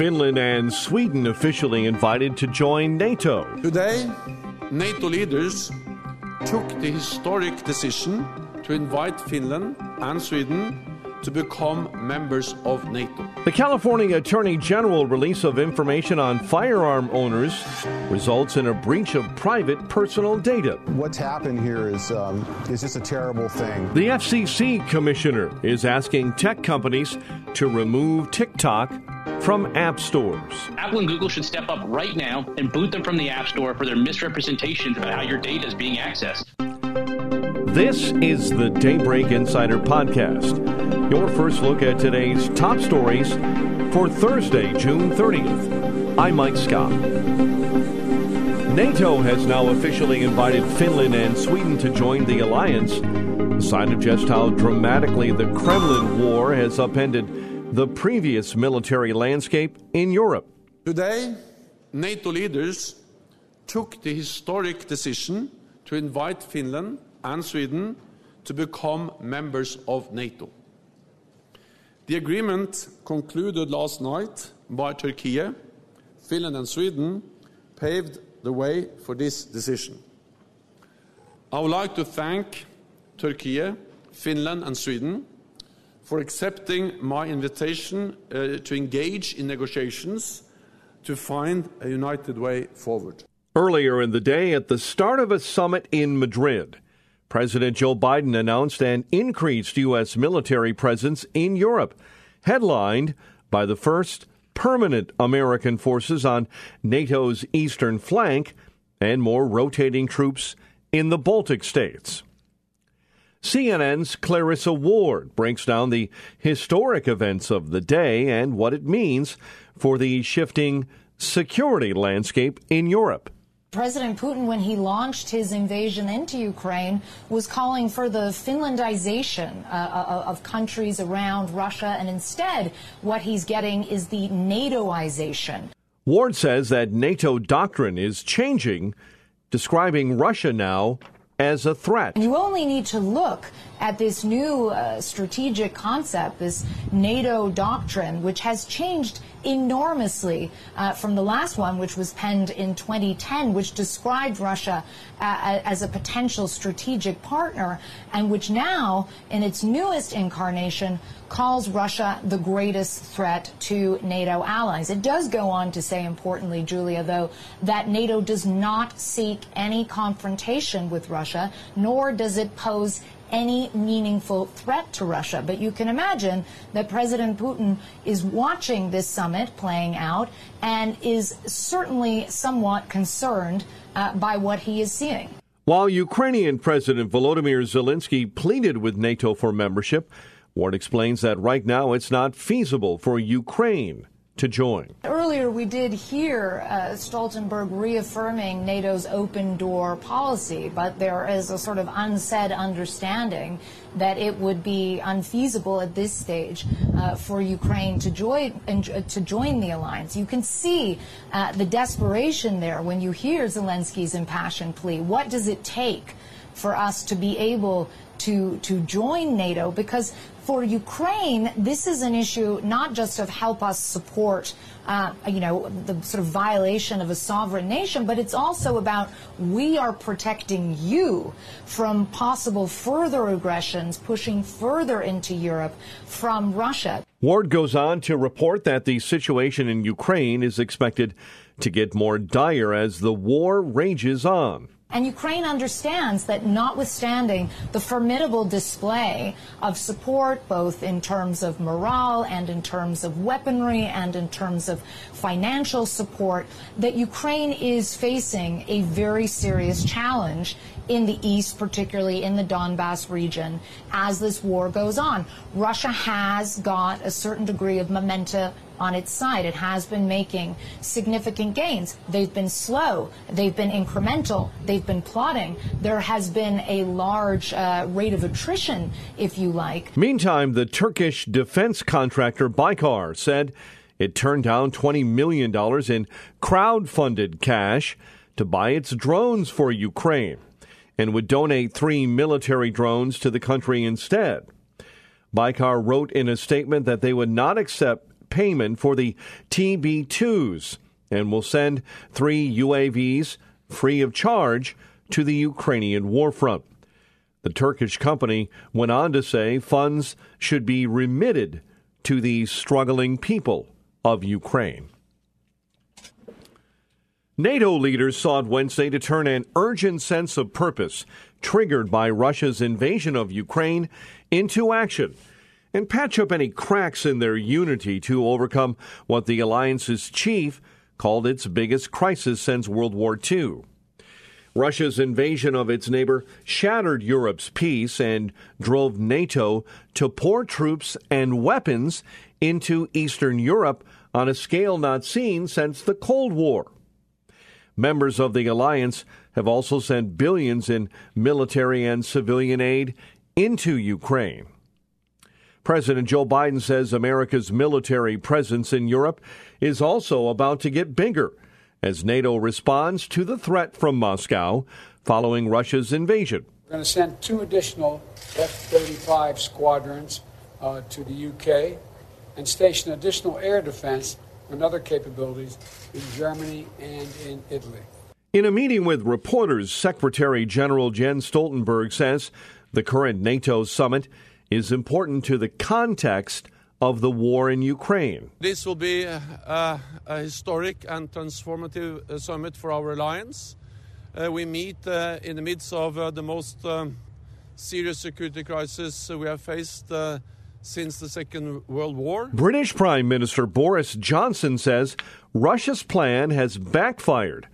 Finland and Sweden officially invited to join NATO. Today, NATO leaders took the historic decision to invite Finland and Sweden to become members of NATO. The California Attorney General release of information on firearm owners results in a breach of private personal data. What's happened here is um, is just a terrible thing. The FCC commissioner is asking tech companies to remove TikTok from app stores. Apple and Google should step up right now and boot them from the App Store for their misrepresentations about how your data is being accessed. This is the Daybreak Insider Podcast, your first look at today's top stories for Thursday, June 30th. I'm Mike Scott. NATO has now officially invited Finland and Sweden to join the alliance, a sign of just how dramatically the Kremlin war has upended the previous military landscape in Europe. Today, NATO leaders took the historic decision to invite Finland and Sweden to become members of NATO. The agreement concluded last night by Turkey, Finland, and Sweden paved the way for this decision. I would like to thank Turkey, Finland, and Sweden for accepting my invitation uh, to engage in negotiations to find a united way forward. Earlier in the day, at the start of a summit in Madrid, President Joe Biden announced an increased U.S. military presence in Europe, headlined by the first permanent American forces on NATO's eastern flank and more rotating troops in the Baltic states. CNN's Clarissa Ward breaks down the historic events of the day and what it means for the shifting security landscape in Europe. President Putin, when he launched his invasion into Ukraine, was calling for the Finlandization uh, uh of countries around Russia, and instead, what he's getting is the NATOization. Ward says that NATO doctrine is changing, describing Russia now as a threat. You only need to look at this new uh, strategic concept, this NATO doctrine, which has changed enormously uh, from the last one, which was penned in 2010, which described Russia uh, as a potential strategic partner, and which now, in its newest incarnation, calls Russia the greatest threat to NATO allies. It does go on to say, importantly, Julia, though, that NATO does not seek any confrontation with Russia, nor does it pose any meaningful threat to Russia. But you can imagine that President Putin is watching this summit playing out and is certainly somewhat concerned uh, by what he is seeing. While Ukrainian President Volodymyr Zelensky pleaded with NATO for membership, Ward explains that right now it's not feasible for Ukraine to join. Earlier, we did hear uh, Stoltenberg reaffirming NATO's open door policy, but there is a sort of unsaid understanding that it would be unfeasible at this stage uh, for Ukraine to join uh, to join the alliance. You can see uh, the desperation there when you hear Zelensky's impassioned plea. What does it take for us to be able to to join NATO? Because for Ukraine, this is an issue not just of help us support, uh, you know, the sort of violation of a sovereign nation, but it's also about we are protecting you from possible further aggressions, pushing further into Europe from Russia. Ward goes on to report that the situation in Ukraine is expected to get more dire as the war rages on. And Ukraine understands that notwithstanding the formidable display of support, both in terms of morale and in terms of weaponry and in terms of financial support, that Ukraine is facing a very serious challenge in the east, particularly in the Donbass region, as this war goes on. Russia has got a certain degree of momentum on its side. It has been making significant gains. They've been slow. They've been incremental. They've been plotting. There has been a large uh, rate of attrition, if you like. Meantime, the Turkish defense contractor Baykar said it turned down $20 million in crowd-funded cash to buy its drones for Ukraine and would donate three military drones to the country instead. Baykar wrote in a statement that they would not accept payment for the TB 2s and will send three UAVs free of charge to the Ukrainian war front. The Turkish company went on to say funds should be remitted to the struggling people of Ukraine. NATO leaders sought Wednesday to turn an urgent sense of purpose triggered by Russia's invasion of Ukraine into action and patch up any cracks in their unity to overcome what the alliance's chief called its biggest crisis since World War II. Russia's invasion of its neighbor shattered Europe's peace and drove NATO to pour troops and weapons into Eastern Europe on a scale not seen since the Cold War. Members of the alliance have also sent billions in military and civilian aid into Ukraine. President Joe Biden says America's military presence in Europe is also about to get bigger as NATO responds to the threat from Moscow following Russia's invasion. We're going to send two additional F 35 squadrons uh, to the UK and station additional air defense and other capabilities in Germany and in Italy. In a meeting with reporters, Secretary General Jens Stoltenberg says the current NATO summit is important to the context of the war in Ukraine. This will be a, a historic and transformative uh, summit for our alliance. Uh, we meet uh, in the midst of uh, the most um, serious security crisis we have faced uh, since the Second World War. British Prime Minister Boris Johnson says Russia's plan has backfired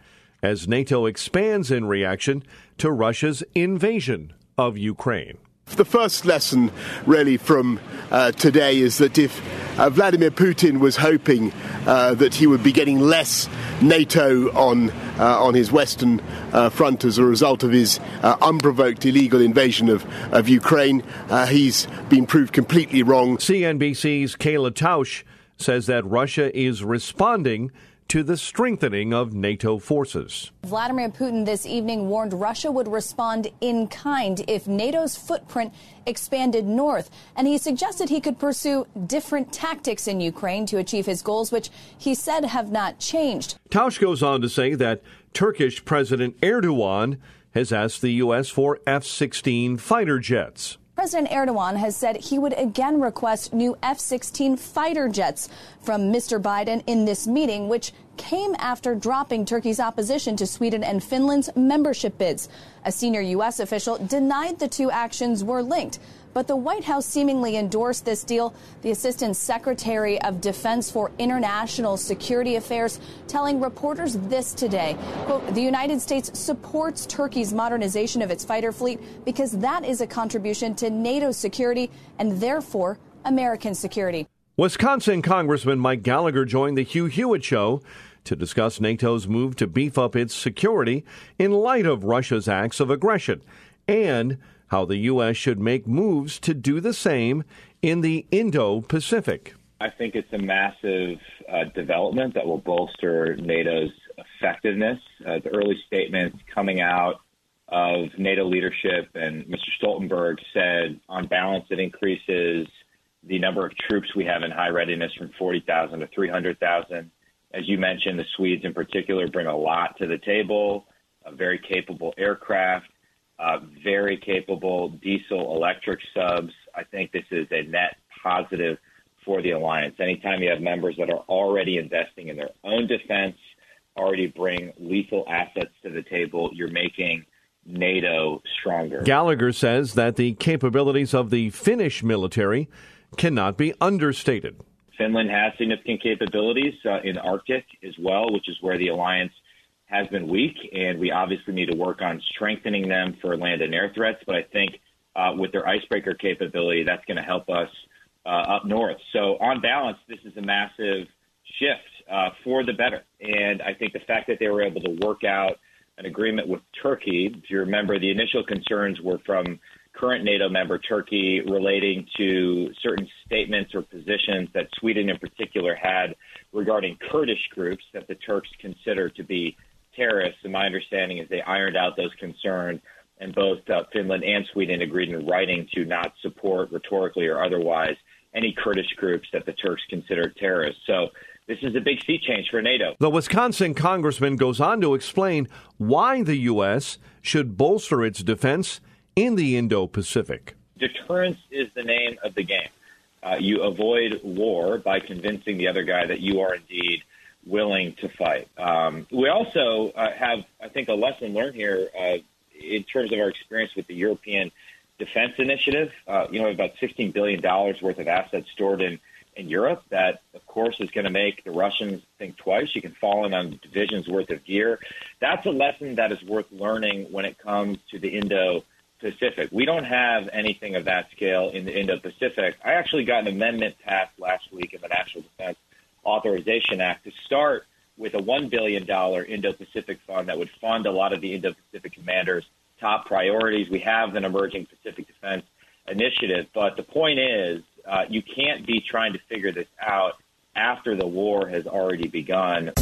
as NATO expands in reaction to Russia's invasion of Ukraine. The first lesson, really, from uh, today is that if uh, Vladimir Putin was hoping uh, that he would be getting less NATO on uh, on his western uh, front as a result of his uh, unprovoked illegal invasion of, of Ukraine, he's been proved completely wrong. CNBC's Kayla Tausch says that Russia is responding to the strengthening of NATO forces. Vladimir Putin this evening warned Russia would respond in kind if NATO's footprint expanded north. And he suggested he could pursue different tactics in Ukraine to achieve his goals, which he said have not changed. Tausch goes on to say that Turkish President Erdogan has asked the U.S. for F 16 fighter jets. President Erdogan has said he would again request new F 16 fighter jets from Mr. Biden in this meeting, which came after dropping Turkey's opposition to Sweden and Finland's membership bids. A senior U.S. official denied the two actions were linked. But the White House seemingly endorsed this deal. The Assistant Secretary of Defense for International Security Affairs telling reporters this today. Quote, the United States supports Turkey's modernization of its fighter fleet because that is a contribution to NATO's security and therefore American security. Wisconsin Congressman Mike Gallagher joined the Hugh Hewitt Show to discuss NATO's move to beef up its security in light of Russia's acts of aggression and how the U.S. should make moves to do the same in the Indo Pacific. I think it's a massive uh, development that will bolster NATO's effectiveness. Uh, the early statements coming out of NATO leadership and Mr. Stoltenberg said, on balance, it increases the number of troops we have in high readiness from 40,000 to 300,000. As you mentioned, the Swedes in particular bring a lot to the table, a very capable aircraft uh, very capable diesel electric subs. I think this is a net positive for the alliance. Anytime you have members that are already investing in their own defense, already bring lethal assets to the table, you're making NATO stronger. Gallagher says that the capabilities of the Finnish military cannot be understated. Finland has significant capabilities uh, in Arctic as well, which is where the alliance has been weak, and we obviously need to work on strengthening them for land and air threats. But I think uh, with their icebreaker capability, that's going to help us uh, up north. So, on balance, this is a massive shift uh, for the better. And I think the fact that they were able to work out an agreement with Turkey, if you remember, the initial concerns were from current NATO member Turkey relating to certain statements or positions that Sweden in particular had regarding Kurdish groups that the Turks consider to be terrorists. And my understanding is they ironed out those concerns, and both uh, Finland and Sweden agreed in writing to not support rhetorically or otherwise any Kurdish groups that the Turks consider terrorists. So this is a big sea change for NATO. The Wisconsin congressman goes on to explain why the U.S. should bolster its defense in the Indo Pacific. Deterrence is the name of the game. Uh, you avoid war by convincing the other guy that you are indeed willing to fight. Um, we also uh, have, I think, a lesson learned here uh, in terms of our experience with the European Defense Initiative. Uh, you know, about $16 billion worth of assets stored in, in Europe that, of course, is going to make the Russians think twice. You can fall in on divisions worth of gear. That's a lesson that is worth learning when it comes to the Indo Pacific. We don't have anything of that scale in the Indo Pacific. I actually got an amendment passed last week in the National Defense Authorization Act to start with a $1 billion Indo Pacific fund that would fund a lot of the Indo Pacific commanders' top priorities. We have an emerging Pacific Defense Initiative, but the point is, uh, you can't be trying to figure this out after the war has already begun.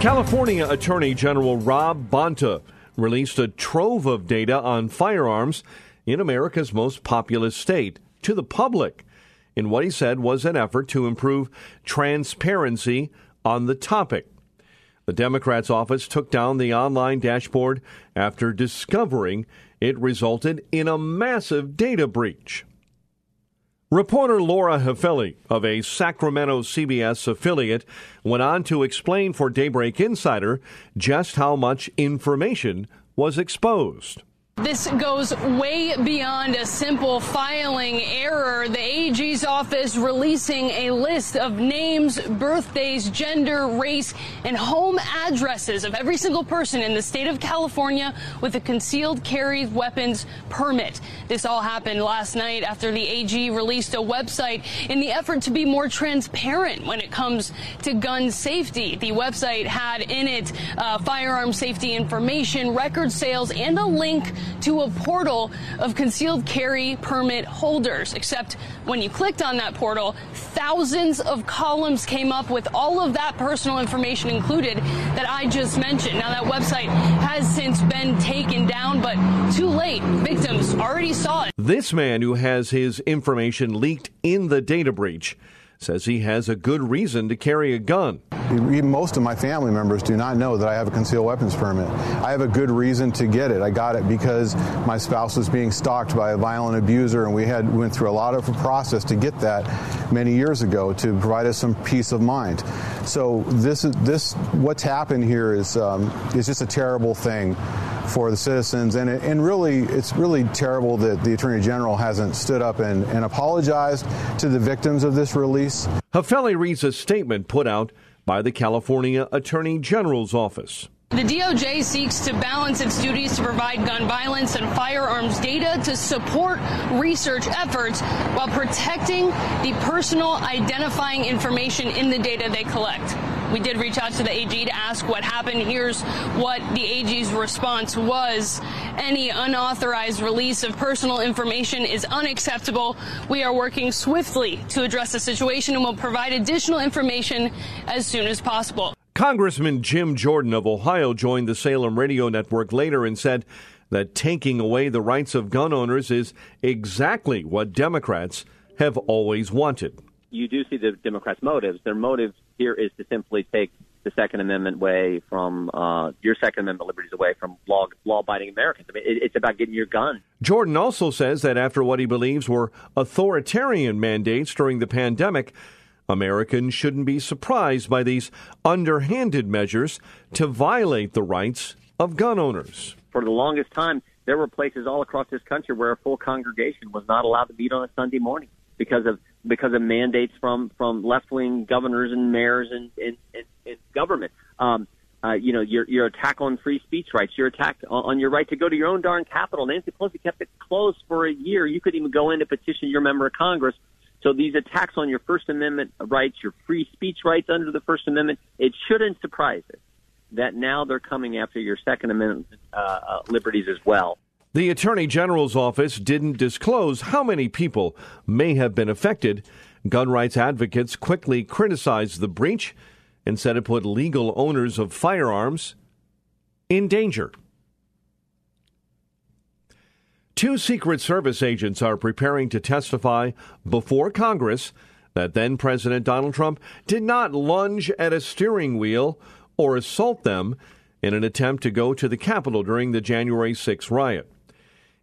California Attorney General Rob Bonta released a trove of data on firearms in America's most populous state to the public in what he said was an effort to improve transparency on the topic. The Democrats' office took down the online dashboard after discovering it resulted in a massive data breach. Reporter Laura Haefeli of a Sacramento CBS affiliate went on to explain for Daybreak Insider just how much information was exposed. This goes way beyond a simple filing error. The AG's office releasing a list of names, birthdays, gender, race, and home addresses of every single person in the state of California with a concealed carry weapons permit. This all happened last night after the AG released a website in the effort to be more transparent when it comes to gun safety. The website had in it uh, firearm safety information, record sales, and a link to a portal of concealed carry permit holders. Except when you clicked on that portal, thousands of columns came up with all of that personal information included that I just mentioned. Now, that website has since been taken down, but too late. Victims already saw it. This man who has his information leaked in the data breach says he has a good reason to carry a gun. Most of my family members do not know that I have a concealed weapons permit. I have a good reason to get it. I got it because my spouse was being stalked by a violent abuser, and we had went through a lot of a process to get that many years ago to provide us some peace of mind. So this is this what's happened here is um, is just a terrible thing for the citizens, and it, and really it's really terrible that the attorney general hasn't stood up and, and apologized to the victims of this release. Haefeli reads a statement put out by the California Attorney General's office. The DOJ seeks to balance its duties to provide gun violence and firearms data to support research efforts while protecting the personal identifying information in the data they collect. We did reach out to the AG to ask what happened. Here's what the AG's response was. Any unauthorized release of personal information is unacceptable. We are working swiftly to address the situation and will provide additional information as soon as possible. Congressman Jim Jordan of Ohio joined the Salem radio network later and said that taking away the rights of gun owners is exactly what Democrats have always wanted. You do see the Democrats' motives. Their motive here is to simply take the Second Amendment away from uh, your Second Amendment liberties away from law law-abiding Americans. I mean, it, it's about getting your gun. Jordan also says that after what he believes were authoritarian mandates during the pandemic, Americans shouldn't be surprised by these underhanded measures to violate the rights of gun owners. For the longest time, there were places all across this country where a full congregation was not allowed to meet on a Sunday morning. because of because of mandates from from left wing governors and mayors and in, in, in government. Um, uh, you know, your your attack on free speech rights, your attack on, on your right to go to your own darn Capitol. Nancy Pelosi kept it closed for a year. You could even go in to petition your member of Congress. So these attacks on your First Amendment rights, your free speech rights under the First Amendment, it shouldn't surprise us that now they're coming after your Second Amendment uh, uh, liberties as well. The Attorney General's office didn't disclose how many people may have been affected. Gun rights advocates quickly criticized the breach and said it put legal owners of firearms in danger. Two Secret Service agents are preparing to testify before Congress that then President Donald Trump did not lunge at a steering wheel or assault them in an attempt to go to the Capitol during the January 6 riot.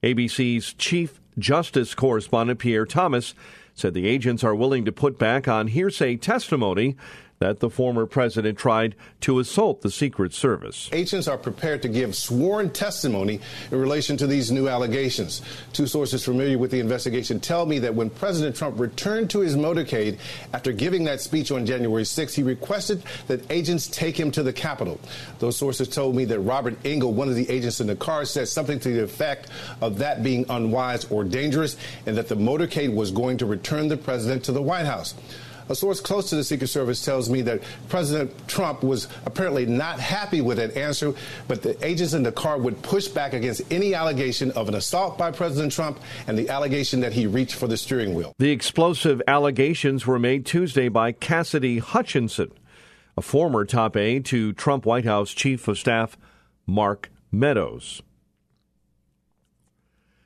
ABC's chief justice correspondent Pierre Thomas said the agents are willing to put back on hearsay testimony that the former president tried to assault the Secret Service. Agents are prepared to give sworn testimony in relation to these new allegations. Two sources familiar with the investigation tell me that when President Trump returned to his motorcade after giving that speech on January 6, he requested that agents take him to the Capitol. Those sources told me that Robert Engel, one of the agents in the car, said something to the effect of that being unwise or dangerous and that the motorcade was going to return the president to the White House. A source close to the Secret Service tells me that President Trump was apparently not happy with that answer, but the agents in the car would push back against any allegation of an assault by President Trump and the allegation that he reached for the steering wheel. The explosive allegations were made Tuesday by Cassidy Hutchinson, a former top aide to Trump White House Chief of Staff Mark Meadows.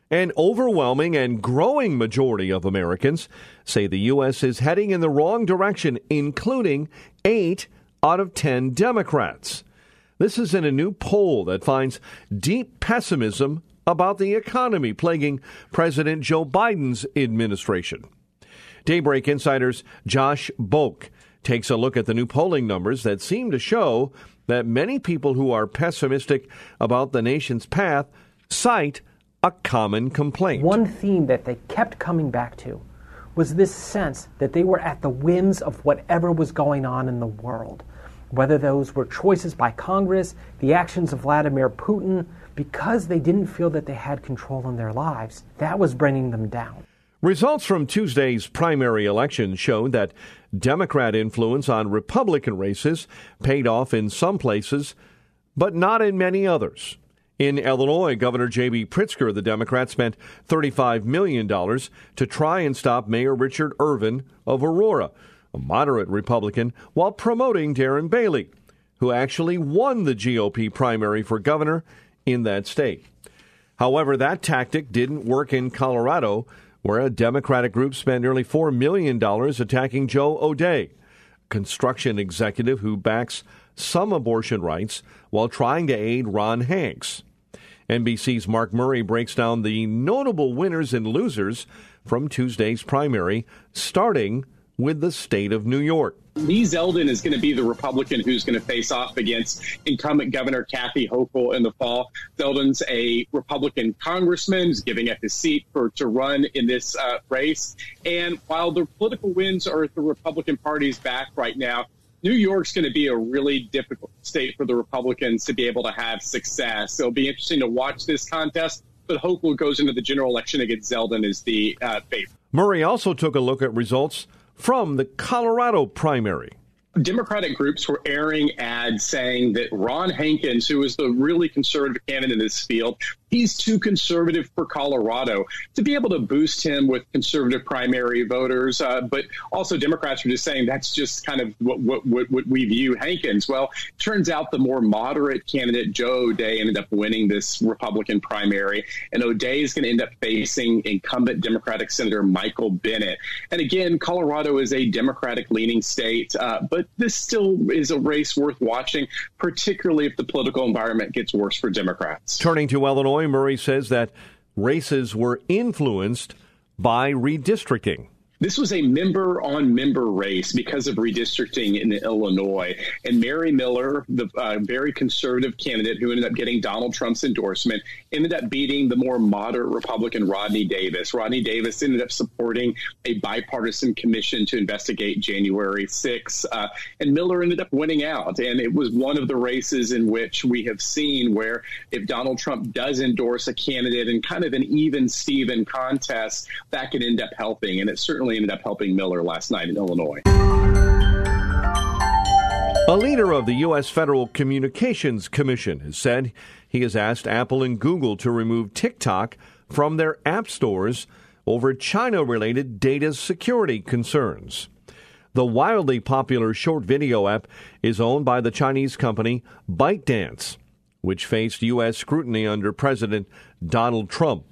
An overwhelming and growing majority of Americans say the U.S. is heading in the wrong direction, including eight out of 10 Democrats. This is in a new poll that finds deep pessimism about the economy plaguing President Joe Biden's administration. Daybreak Insider's Josh Boak takes a look at the new polling numbers that seem to show that many people who are pessimistic about the nation's path cite a common complaint. One theme that they kept coming back to was this sense that they were at the whims of whatever was going on in the world, whether those were choices by Congress, the actions of Vladimir Putin, because they didn't feel that they had control in their lives. That was bringing them down. Results from Tuesday's primary election showed that Democrat influence on Republican races paid off in some places, but not in many others. In Illinois, Governor J.B. Pritzker, the Democrat, spent $35 million to try and stop Mayor Richard Irvin of Aurora, a moderate Republican, while promoting Darren Bailey, who actually won the GOP primary for governor in that state. However, that tactic didn't work in Colorado, where a Democratic group spent nearly $4 million attacking Joe O'Dea, construction executive who backs some abortion rights while trying to aid Ron Hanks. NBC's Mark Murray breaks down the notable winners and losers from Tuesday's primary, starting with the state of New York. Lee Zeldin is going to be the Republican who's going to face off against incumbent Governor Kathy Hochul in the fall. Zeldin's a Republican congressman who's giving up his seat for to run in this uh, race. And while the political winds are at the Republican Party's back right now, New York's going to be a really difficult state for the Republicans to be able to have success. It'll be interesting to watch this contest, but Hochul goes into the general election against Zeldin as the uh, favorite. Murray also took a look at results from the Colorado primary. Democratic groups were airing ads saying that Ron Hankins, who is the really conservative candidate in this field, he's too conservative for Colorado to be able to boost him with conservative primary voters. Uh, but also, Democrats are just saying that's just kind of what, what, what, what we view Hankins. Well, turns out the more moderate candidate, Joe O'Dea, ended up winning this Republican primary. And O'Dea is going to end up facing incumbent Democratic Senator Michael Bennet. And again, Colorado is a Democratic leaning state, uh, but this still is a race worth watching, particularly if the political environment gets worse for Democrats. Turning to Illinois, Murray says that races were influenced by redistricting. This was a member on member race because of redistricting in Illinois. And Mary Miller, the uh, very conservative candidate who ended up getting Donald Trump's endorsement, ended up beating the more moderate Republican Rodney Davis. Rodney Davis ended up supporting a bipartisan commission to investigate January 6. Uh, and Miller ended up winning out. And it was one of the races in which we have seen where if Donald Trump does endorse a candidate in kind of an even Steven contest, that could end up helping. And it certainly ended up helping Miller last night in Illinois. A leader of the U.S. Federal Communications Commission has said he has asked Apple and Google to remove TikTok from their app stores over China related data security concerns. The wildly popular short video app is owned by the Chinese company ByteDance, which faced U.S. scrutiny under President Donald Trump.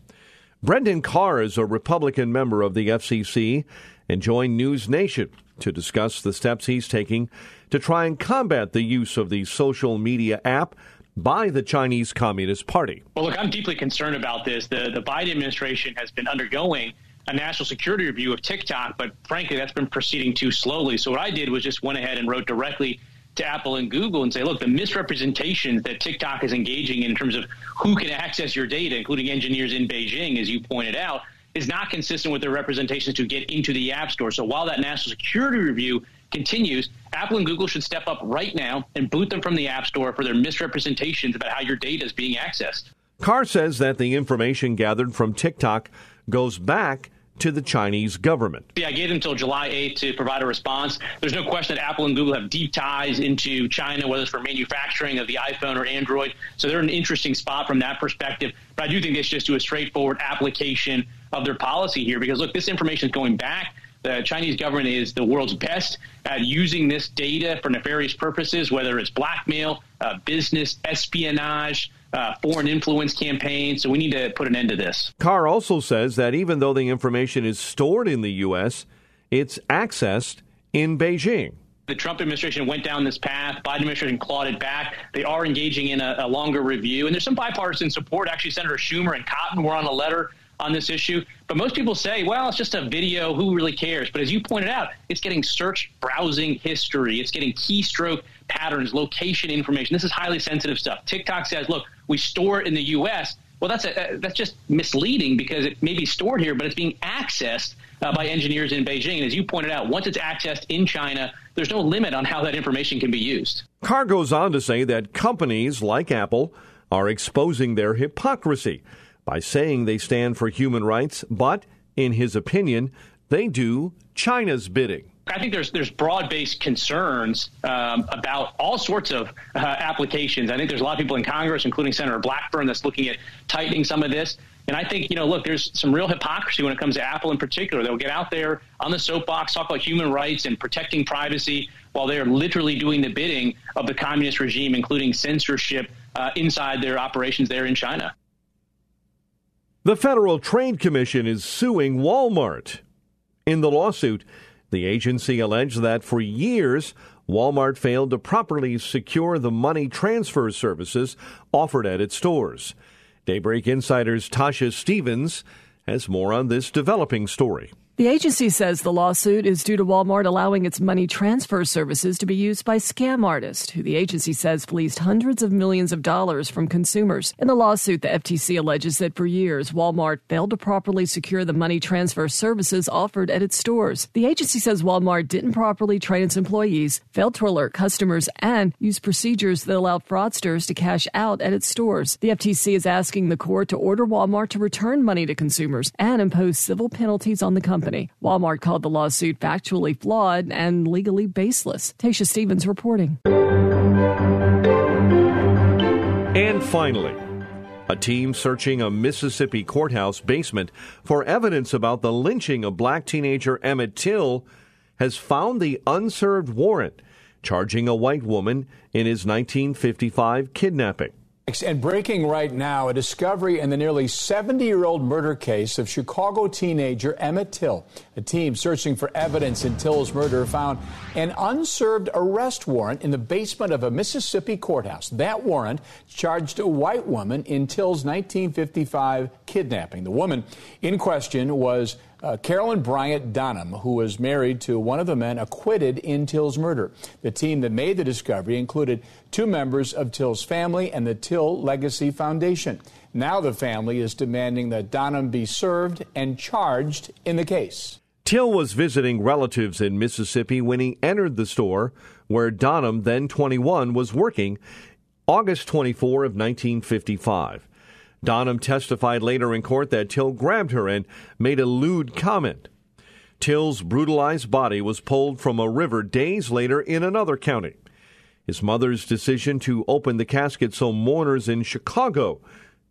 Brendan Carr is a Republican member of the FCC and joined News Nation to discuss the steps he's taking to try and combat the use of the social media app by the Chinese Communist Party. Well, look, I'm deeply concerned about this. The, the Biden administration has been undergoing a national security review of TikTok, but frankly, that's been proceeding too slowly. So what I did was just went ahead and wrote directly to Apple and Google and say, look, the misrepresentations that TikTok is engaging in, in terms of who can access your data, including engineers in Beijing, as you pointed out, is not consistent with their representations to get into the App Store. So while that national security review continues, Apple and Google should step up right now and boot them from the App Store for their misrepresentations about how your data is being accessed. Carr says that the information gathered from TikTok goes back to the Chinese government. Yeah, I gave them until July 8th to provide a response. There's no question that Apple and Google have deep ties into China, whether it's for manufacturing of the iPhone or Android. So they're in an interesting spot from that perspective. But I do think they should just do a straightforward application of their policy here because, look, this information is going back. The Chinese government is the world's best at using this data for nefarious purposes, whether it's blackmail, uh, business espionage, uh, foreign influence campaigns. So we need to put an end to this. Carr also says that even though the information is stored in the U.S., it's accessed in Beijing. The Trump administration went down this path. Biden administration clawed it back. They are engaging in a, a longer review, and there's some bipartisan support. Actually, Senator Schumer and Cotton were on a letter on this issue. But most people say, well, it's just a video. Who really cares? But as you pointed out, it's getting search browsing history. It's getting keystroke patterns, location information. This is highly sensitive stuff. TikTok says, look, we store it in the U.S. Well, that's a, that's just misleading because it may be stored here, but it's being accessed uh, by engineers in Beijing. And as you pointed out, once it's accessed in China, there's no limit on how that information can be used. Carr goes on to say that companies like Apple are exposing their hypocrisy by saying they stand for human rights, but in his opinion, they do China's bidding. I think there's there's broad based concerns um, about all sorts of uh, applications. I think there's a lot of people in Congress, including Senator Blackburn, that's looking at tightening some of this. And I think, you know, look, there's some real hypocrisy when it comes to Apple in particular. They'll get out there on the soapbox, talk about human rights and protecting privacy while they're literally doing the bidding of the communist regime, including censorship uh, inside their operations there in China. The Federal Trade Commission is suing Walmart. In the lawsuit, the agency alleged that for years, Walmart failed to properly secure the money transfer services offered at its stores. Daybreak Insider's Tasha Stevens has more on this developing story. The agency says the lawsuit is due to Walmart allowing its money transfer services to be used by scam artists, who the agency says fleeced hundreds of millions of dollars from consumers. In the lawsuit, the FTC alleges that for years, Walmart failed to properly secure the money transfer services offered at its stores. The agency says Walmart didn't properly train its employees, failed to alert customers, and used procedures that allowed fraudsters to cash out at its stores. The FTC is asking the court to order Walmart to return money to consumers and impose civil penalties on the company company. Walmart called the lawsuit factually flawed and legally baseless. Tasha Stevens reporting. And finally, a team searching a Mississippi courthouse basement for evidence about the lynching of black teenager Emmett Till has found the unserved warrant charging a white woman in his 1955 kidnapping. And breaking right now, a discovery in the nearly 70 year old murder case of Chicago teenager Emmett Till. A team searching for evidence in Till's murder found an unserved arrest warrant in the basement of a Mississippi courthouse. That warrant charged a white woman in Till's 1955 kidnapping. The woman in question was uh, Carolyn Bryant Donham, who was married to one of the men acquitted in Till's murder. The team that made the discovery included two members of Till's family and the Till Legacy Foundation. Now the family is demanding that Donham be served and charged in the case. Till was visiting relatives in Mississippi when he entered the store where Donham, then 21, was working August 24 of 1955. Donham testified later in court that Till grabbed her and made a lewd comment. Till's brutalized body was pulled from a river days later in another county. His mother's decision to open the casket so mourners in Chicago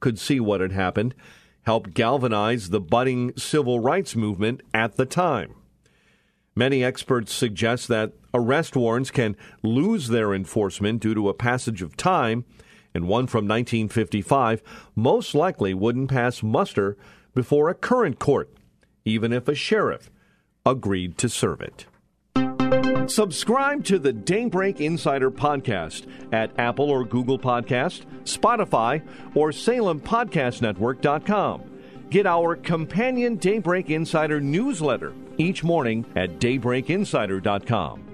could see what had happened helped galvanize the budding civil rights movement at the time. Many experts suggest that arrest warrants can lose their enforcement due to a passage of time and one from 1955 most likely wouldn't pass muster before a current court, even if a sheriff agreed to serve it. Subscribe to the Daybreak Insider podcast at Apple or Google Podcast, Spotify, or SalemPodcastNetwork.com. Get our companion Daybreak Insider newsletter each morning at DaybreakInsider.com.